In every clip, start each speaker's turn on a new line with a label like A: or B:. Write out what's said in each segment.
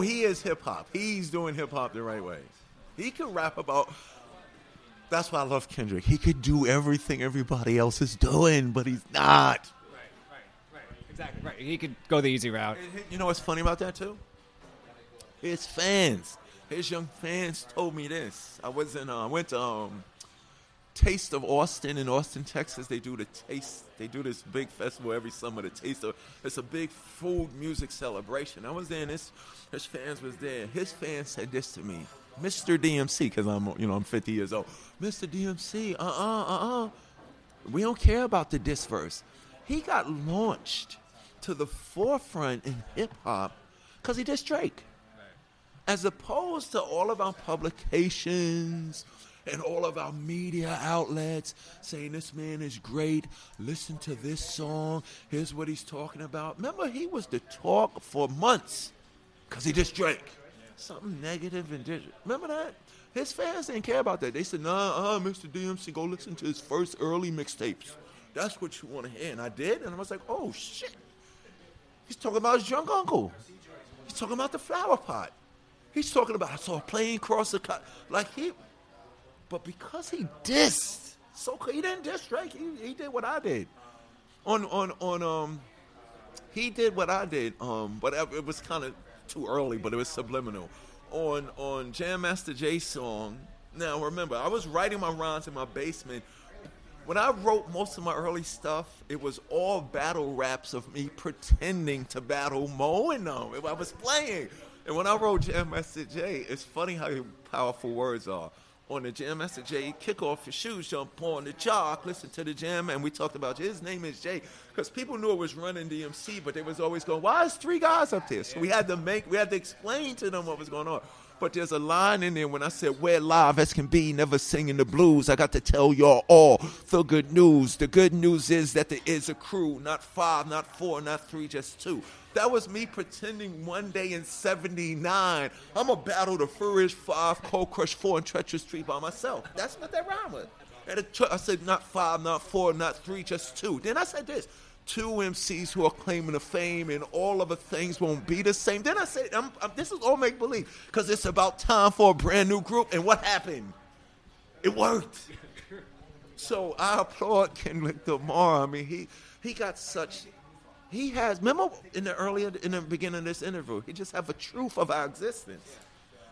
A: Oh, he is hip hop. He's doing hip hop the right way. He can rap about. That's why I love Kendrick. He could do everything everybody else is doing, but he's not.
B: Right, right, right. Exactly. Right. He could go the easy route.
A: You know what's funny about that too? His fans, his young fans told me this. I was in, uh, I went to um, Taste of Austin in Austin, Texas. They do the taste. They do this big festival every summer. The Taste of. It's a big food music celebration. I was there, and his his fans was there. His fans said this to me, Mr. DMC, because I'm you know I'm 50 years old. Mr. DMC, uh uh uh uh. We don't care about the diss verse. He got launched to the forefront in hip hop because he dissed Drake. As opposed to all of our publications and all of our media outlets saying this man is great, listen to this song, here's what he's talking about. Remember, he was the talk for months because he dissed Drake. Something negative and digital. Remember that? His fans didn't care about that. They said, nah, uh, Mr. DMC, go listen to his first early mixtapes. That's what you want to hear. And I did, and I was like, oh, shit. He's talking about his drunk uncle. He's talking about the flower pot. He's talking about I saw a plane cross the cut. Like he, but because he dissed, so he didn't diss Drake. He, he did what I did. On on on um, he did what I did. Um, but it was kind of too early, but it was subliminal. On on Jam Master Jay song. Now remember, I was writing my rhymes in my basement. When I wrote most of my early stuff, it was all battle raps of me pretending to battle Mo and them. I was playing. And when I wrote Jam Master Jay, it's funny how powerful words are. On the Jam Master Jay, kick off your shoes, jump on the jock, listen to the jam, and we talked about his name is Jay because people knew it was running DMC, but they was always going, "Why is three guys up there?" So we had to make, we had to explain to them what was going on. But there's a line in there when I said, We're live as can be, never singing the blues. I got to tell y'all all the good news. The good news is that there is a crew, not five, not four, not three, just two. That was me pretending one day in 79, I'm going to battle the Furious 5, Cold Crush 4, and Treacherous 3 by myself. That's what that rhyme was. I said, not five, not four, not three, just two. Then I said this two MCs who are claiming the fame and all of the things won't be the same. Then I said, I'm, I'm, this is all make believe because it's about time for a brand new group. And what happened? It worked. So I applaud Kendrick Lamar. I mean, he he got such. He has. Remember in the earlier in the beginning of this interview, he just have a truth of our existence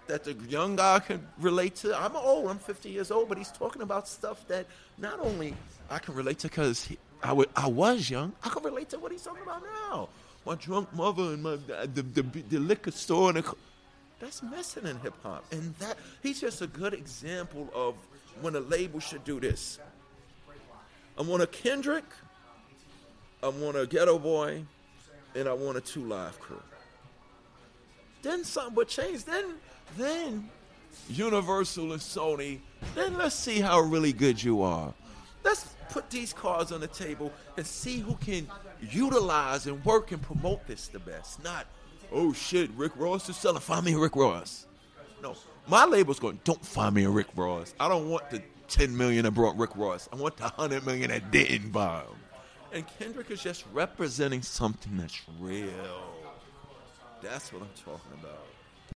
A: that the young guy can relate to. I'm old. I'm 50 years old, but he's talking about stuff that not only I can relate to because I, w- I was young. I can relate to what he's talking about now. My drunk mother and my uh, the, the, the liquor store and the, that's missing in hip hop, and that he's just a good example of when a label should do this. I want a Kendrick, I want a Geto Boy, and I want a Two Live Crew. Then something would change. Then, then Universal and Sony. Then let's see how really good you are. Let's put these cards on the table and see who can utilize and work and promote this the best. Not, oh shit, Rick Ross is selling. Find me a Rick Ross. No, my label's going. Don't find me a Rick Ross. I don't want the 10 million that brought Rick Ross. I want the 100 million that didn't buy him. And Kendrick is just representing something that's real. That's what I'm talking about.